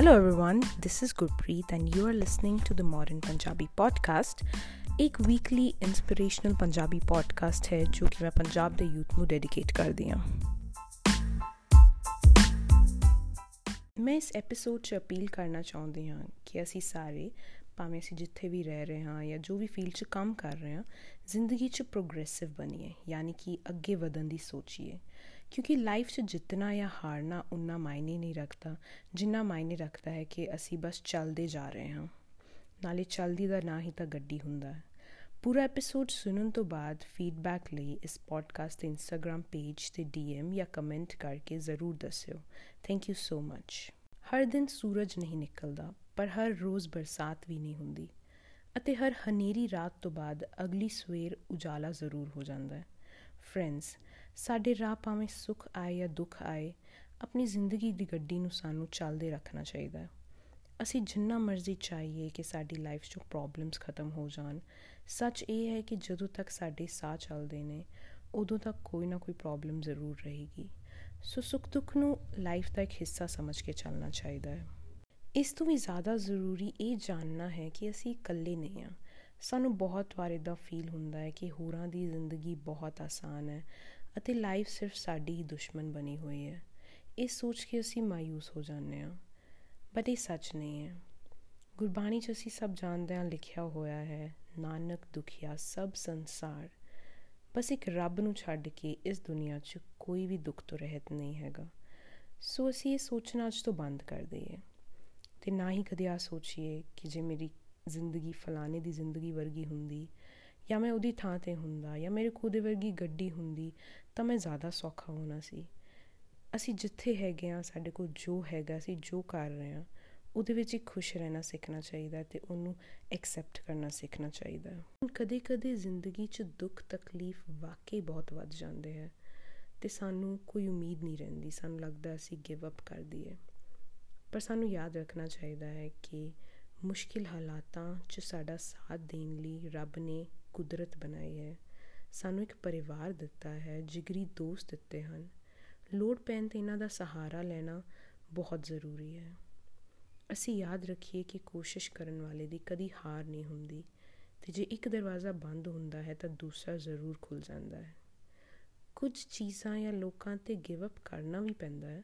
Hello everyone, this is Gurpreet and you are listening to the Modern Punjabi podcast. ਇੱਕ weekly inspirational Punjabi podcast ਹੈ ਜੋ ਕਿ ਮੈਂ ਪੰਜਾਬ ਦੇ ਯੂਥ ਨੂੰ ਡੈਡੀਕੇਟ ਕਰਦੀ ਹਾਂ ਮੈਂ ਇਸ ਐਪੀਸੋਡ 'ਚ ਅਪੀਲ ਕਰਨਾ ਚਾਹੁੰਦੀ ਹਾਂ ਕਿ ਅਸੀਂ ਸਾਰੇ ਭਾਵੇਂ ਅਸੀਂ ਜਿੱਥੇ ਵੀ ਰਹਿ ਰਹੇ ਹਾਂ ਜਾਂ ਜੋ ਵੀ ਫੀਲਡ 'ਚ ਕੰਮ ਕਰ ਰਹੇ ਹਾਂ ਜ਼ਿੰਦਗੀ 'ਚ ਪ੍ਰੋਗਰੈਸਿਵ ਬਣੀਏ ਯਾਨੀ ਕਿ ਅੱਗੇ ਵਧਣ ਦੀ ਸੋਚੀਏ ਕਿਉਂਕਿ ਲਾਈਫ 'ਚ ਜਿੱਤਣਾ ਜਾਂ ਹਾਰਨਾ ਉਨਾ ਮਾਇਨੇ ਨਹੀਂ ਰੱਖਦਾ, ਜਿੰਨਾ ਮਾਇਨੇ ਰੱਖਦਾ ਹੈ ਕਿ ਅਸੀਂ ਬਸ ਚੱਲਦੇ ਜਾ ਰਹੇ ਹਾਂ। ਨਾਲੇ ਚੱਲਦੀ ਦਾ ਨਾ ਹੀ ਤਾਂ ਗੱਡੀ ਹੁੰਦਾ ਹੈ। ਪੂਰਾ ਐਪੀਸੋਡ ਸੁਣਨ ਤੋਂ ਬਾਅਦ ਫੀਡਬੈਕ ਲਈ ਇਸ ਪੋਡਕਾਸਟ ਦੇ ਇੰਸਟਾਗ੍ਰam ਪੇਜ ਤੇ ਡੀਐਮ ਜਾਂ ਕਮੈਂਟ ਕਰਕੇ ਜ਼ਰੂਰ ਦੱਸਿਓ। ਥੈਂਕ ਯੂ ਸੋ ਮੱਚ ਹਰ ਦਿਨ ਸੂਰਜ ਨਹੀਂ ਨਿਕਲਦਾ, ਪਰ ਹਰ ਰੋਜ਼ ਬਰਸਾਤ ਵੀ ਨਹੀਂ ਹੁੰਦੀ। ਅਤੇ ਹਰ ਹਨੇਰੀ ਰਾਤ ਤੋਂ ਬਾਅਦ ਅਗਲੀ ਸਵੇਰ ਉਜਾਲਾ ਜ਼ਰੂਰ ਹੋ ਜਾਂਦਾ ਹੈ। ਫਰੈਂਡਸ ਸਾਡੇ ਰਾਹ ਭਾਵੇਂ ਸੁੱਖ ਆਏ ਜਾਂ ਦੁੱਖ ਆਏ, ਆਪਣੀ ਜ਼ਿੰਦਗੀ ਦੀ ਗੱਡੀ ਨੂੰ ਸਾਨੂੰ ਚੱਲਦੇ ਰੱਖਣਾ ਚਾਹੀਦਾ ਹੈ। ਅਸੀਂ ਜਿੰਨਾ ਮਰਜ਼ੀ ਚਾਹੀਏ ਕਿ ਸਾਡੀ ਲਾਈਫ 'ਚੋਂ ਪ੍ਰੋਬਲਮਸ ਖਤਮ ਹੋ ਜਾਣ। ਸੱਚ ਇਹ ਹੈ ਕਿ ਜਦੋਂ ਤੱਕ ਸਾਡੇ ਸਾਹ ਚੱਲਦੇ ਨੇ, ਉਦੋਂ ਤੱਕ ਕੋਈ ਨਾ ਕੋਈ ਪ੍ਰੋਬਲਮ ਜ਼ਰੂਰ ਰਹੇਗੀ। ਸੋ ਸੁੱਖ ਦੁੱਖ ਨੂੰ ਲਾਈਫ ਦਾ ਇੱਕ ਹਿੱਸਾ ਸਮਝ ਕੇ ਚੱਲਣਾ ਚਾਹੀਦਾ ਹੈ। ਇਸ ਤੋਂ ਵੀ ਜ਼ਿਆਦਾ ਜ਼ਰੂਰੀ ਇਹ ਜਾਣਨਾ ਹੈ ਕਿ ਅਸੀਂ ਇਕੱਲੇ ਨਹੀਂ ਹਾਂ। ਸਾਨੂੰ ਬਹੁਤ ਵਾਰ ਇਦਾਂ ਫੀਲ ਹੁੰਦਾ ਹੈ ਕਿ ਹੋਰਾਂ ਦੀ ਜ਼ਿੰਦਗੀ ਬਹੁਤ ਆਸਾਨ ਹੈ ਅਤੇ ਲਾਈਫ ਸਿਰਫ ਸਾਡੀ ਹੀ ਦੁਸ਼ਮਣ ਬਣੀ ਹੋਈ ਹੈ। ਇਹ ਸੋਚ ਕੇ ਅਸੀਂ ਮਾਇੂਸ ਹੋ ਜਾਂਦੇ ਹਾਂ। ਬਟ ਇਹ ਸੱਚ ਨਹੀਂ ਹੈ। ਗੁਰਬਾਣੀ 'ਚ ਅਸੀਂ ਸਭ ਜਾਣਦੇ ਹਾਂ ਲਿਖਿਆ ਹੋਇਆ ਹੈ, ਨਾਨਕ ਦੁਖੀਆ ਸਭ ਸੰਸਾਰ। ਬਸ ਇੱਕ ਰੱਬ ਨੂੰ ਛੱਡ ਕੇ ਇਸ ਦੁਨੀਆ 'ਚ ਕੋਈ ਵੀ ਦੁੱਖ ਤੋਂ ਰਹਿਤ ਨਹੀਂ ਹੈਗਾ। ਸੋ ਅਸੀਂ ਇਹ ਸੋਚਣਾ ਅੱਜ ਤੋਂ ਬੰਦ ਕਰ ਦਈਏ। ਤੇ ਨਾ ਹੀ ਕਦੇ ਆ ਸੋਚੀਏ ਕਿ ਜੇ ਮੇਰੀ ਜ਼ਿੰਦਗੀ ਫਲਾਣੇ ਦੀ ਜ਼ਿੰਦਗੀ ਵਰਗੀ ਹੁੰਦੀ, ਜਾਂ ਮੈਂ ਉਹਦੀ ਥਾਂ ਤੇ ਹੁੰਦਾ, ਜਾਂ ਮੇਰੇ ਖੁਦ ਵਰਗੀ ਗੱਡੀ ਹੁੰਦੀ, ਤਾਂ ਮੈਂ ਜ਼ਿਆਦਾ ਸੌਖਾ ਹੋਣਾ ਸੀ। ਅਸੀਂ ਜਿੱਥੇ ਹੈਗੇ ਆ ਸਾਡੇ ਕੋਲ ਜੋ ਹੈਗਾ, ਅਸੀਂ ਜੋ ਕਰ ਰਹੇ ਆ ਉਹਦੇ ਵਿੱਚ ਹੀ ਖੁਸ਼ ਰਹਿਣਾ ਸਿੱਖਣਾ ਚਾਹੀਦਾ ਤੇ ਉਹਨੂੰ ਐਕਸੈਪਟ ਕਰਨਾ ਸਿੱਖਣਾ ਚਾਹੀਦਾ ਕਦੇ-ਕਦੇ ਜ਼ਿੰਦਗੀ 'ਚ ਦੁੱਖ, ਤਕਲੀਫ ਵਾਕਈ ਬਹੁਤ ਵੱਧ ਜਾਂਦੇ ਹੈ ਤੇ ਸਾਨੂੰ ਕੋਈ ਉਮੀਦ ਨਹੀਂ ਰਹਿੰਦੀ, ਸਾਨੂੰ ਲੱਗਦਾ ਅਸੀਂ ਗਿਵ ਅਪ ਕਰ ਦਈਏ ਪਰ ਸਾਨੂੰ ਯਾਦ ਰੱਖਣਾ ਚਾਹੀਦਾ ਹੈ ਕਿ ਮੁਸ਼ਕਿਲ ਹਾਲਾਤਾਂ 'ਚ ਸਾਡਾ ਸਾਥ ਦੇਣ ਲਈ ਰੱਬ ਨੇ ਕੁਦਰਤ ਬਣਾਈ ਹੈ। ਸਾਨੂੰ ਇੱਕ ਪਰਿਵਾਰ ਦਿੱਤਾ ਹੈ, ਜਿਗਰੀ ਦੋਸਤ ਦਿੱਤੇ ਹਨ। ਲੋੜ ਪੈਣ ਤੇ ਇਹਨਾਂ ਦਾ ਸਹਾਰਾ ਲੈਣਾ ਬਹੁਤ ਜ਼ਰੂਰੀ ਹੈ। ਅਸੀਂ ਯਾਦ ਰੱਖੀਏ ਕਿ ਕੋਸ਼ਿਸ਼ ਕਰਨ ਵਾਲੇ ਦੀ ਕਦੀ ਹਾਰ ਨਹੀਂ ਹੁੰਦੀ ਤੇ ਜੇ ਇੱਕ ਦਰਵਾਜ਼ਾ ਬੰਦ ਹੁੰਦਾ ਹੈ ਤਾਂ ਦੂਸਰਾ ਜ਼ਰੂਰ ਖੁੱਲ ਜਾਂਦਾ ਹੈ। ਕੁਝ ਚੀਜ਼ਾਂ ਜਾਂ ਲੋਕਾਂ ਤੇ ਗਿਵ ਅਪ ਕਰਨਾ ਵੀ ਪੈਂਦਾ ਹੈ।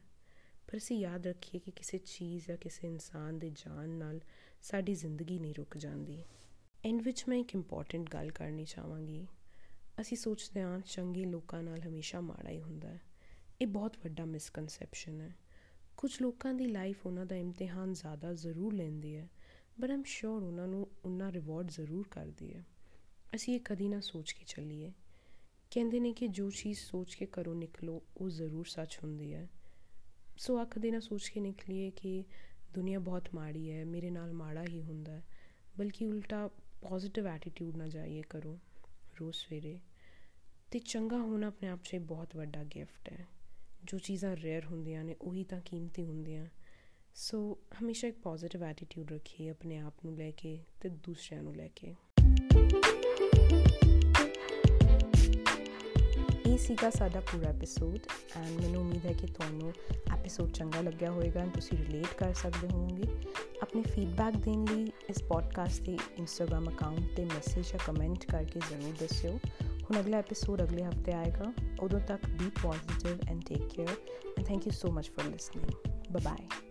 ਪਰ ਅਸੀਂ ਯਾਦ ਰੱਖੀਏ ਕਿ ਕਿਸੇ ਚੀਜ਼ ਜਾਂ ਕਿਸੇ ਇਨਸਾਨ ਦੇ ਜਾਣ ਨਾਲ ਸਾਡੀ ਜ਼ਿੰਦਗੀ ਨਹੀਂ ਰੁਕ ਜਾਂਦੀ। ਐਂਡ ਵਿੱਚ ਮੈਂ ਇੱਕ ਇੰਪੋਰਟੈਂਟ ਗੱਲ ਕਰਨੀ ਚਾਹਾਂਗੀ। ਅਸੀਂ ਸੋਚਦੇ ਹਾਂ ਚੰਗੇ ਲੋਕਾਂ ਨਾਲ ਹਮੇਸ਼ਾ ਮਾੜਾ ਹੀ ਹੁੰਦਾ ਹੈ। ਇਹ ਬਹੁਤ ਵੱਡਾ ਮਿਸਕਨਸੈਪਸ਼ਨ ਹੈ। ਕੁਝ ਲੋਕਾਂ ਦੀ ਲਾਈਫ ਉਹਨਾਂ ਦਾ ਇਮਤਿਹਾਨ ਜ਼ਿਆਦਾ ਜ਼ਰੂਰ ਲੈਂਦੀ ਹੈ ਬਟ ਆਮ ਸ਼ੋਰ ਉਹਨਾਂ ਨੂੰ ਉਹਨਾਂ ਰਿਵਾਰਡ ਜ਼ਰੂਰ ਕਰਦੀ ਹੈ। ਅਸੀਂ ਇਹ ਕਦੀ ਨਾ ਸੋਚ ਕੇ ਚੱਲੀਏ। ਕਹਿੰਦੇ ਨੇ ਕਿ ਜੋ ਚੀਜ਼ ਸੋਚ ਕੇ ਕਰੋ ਨਿਕਲੋ, ਉਹ ਜ਼ਰੂਰ ਸੱਚ ਹੁੰਦੀ ਹੈ। ਸੋ ਅੱਖ ਦੇ ਨਾ ਸੋਚ ਕੇ ਨਿਕਲੀਏ ਕਿ ਦੁਨੀਆ ਬਹੁਤ ਮਾੜੀ ਹੈ, ਮੇਰੇ ਨਾਲ ਮਾੜਾ ਹੀ ਹੁੰਦਾ ਹੈ। ਬਲਕਿ ਉਲਟਾ ਪੋਜ਼ਿਟਿਵ ਐਟੀਟਿਊਡ ਨਾਲ ਜਾਈਏ ਕਰੋ, ਰੋਜ਼ ਸਵੇਰੇ। ਤੇ ਚੰਗਾ ਹੋਣਾ ਆਪਣੇ ਆਪ 'ਚ ਬਹੁਤ ਵੱਡਾ ਗਿਫਟ ਹੈ। ਜੋ ਚੀਜ਼ਾਂ ਰੇਅਰ ਹੁੰਦੀਆਂ ਨੇ, ਉਹੀ ਤਾਂ ਕੀਮਤੀ ਹੁੰਦੀਆਂ। ਸੋ ਹਮੇਸ਼ਾ ਇੱਕ ਪੋਜ਼ਿਟਿਵ ਐਟੀਟਿਊਡ ਰੱਖੀਏ, ਆਪਣੇ ਆਪ ਨੂੰ ਲੈ ਕੇ ਤੇ ਦੂਸਰਿਆਂ ਨੂੰ ਲੈ ਕੇ। ਇਹ ਸੀਗਾ ਸਾਡਾ ਪੂਰਾ ਐਪੀਸੋਡ ਐਂਡ ਮੈਨੂੰ ਉਮੀਦ ਹੈ ਕਿ ਤੁਹਾਨੂੰ ਐਪੀਸੋਡ ਚੰਗਾ ਲੱਗਿਆ ਹੋਵੇਗਾ ਐਂਡ ਤੁਸੀਂ ਰਿਲੇਟ ਕਰ ਸਕਦੇ ਹੋਵੋਗੇ। ਆਪਣੇ ਫੀਡਬੈਕ ਦੇਣ ਲਈ ਇਸ ਪੋਡਕਾਸਟ ਦੇ ਇੰਸਟਾਗ੍ਰam ਅਕਾਊਂਟ ਤੇ ਮੈਸੇਜ ਜਾਂ ਕਮੈਂਟ ਕਰਕੇ ਜ਼ਰੂਰ ਦੱਸਿਓ। ਹੁਣ ਅਗਲਾ ਐਪੀਸੋਡ ਅਗਲੇ ਹਫ਼ਤੇ ਆਏਗਾ। ਉਦੋਂ ਤੱਕ be positive and take care and thank you so much for listening bye bye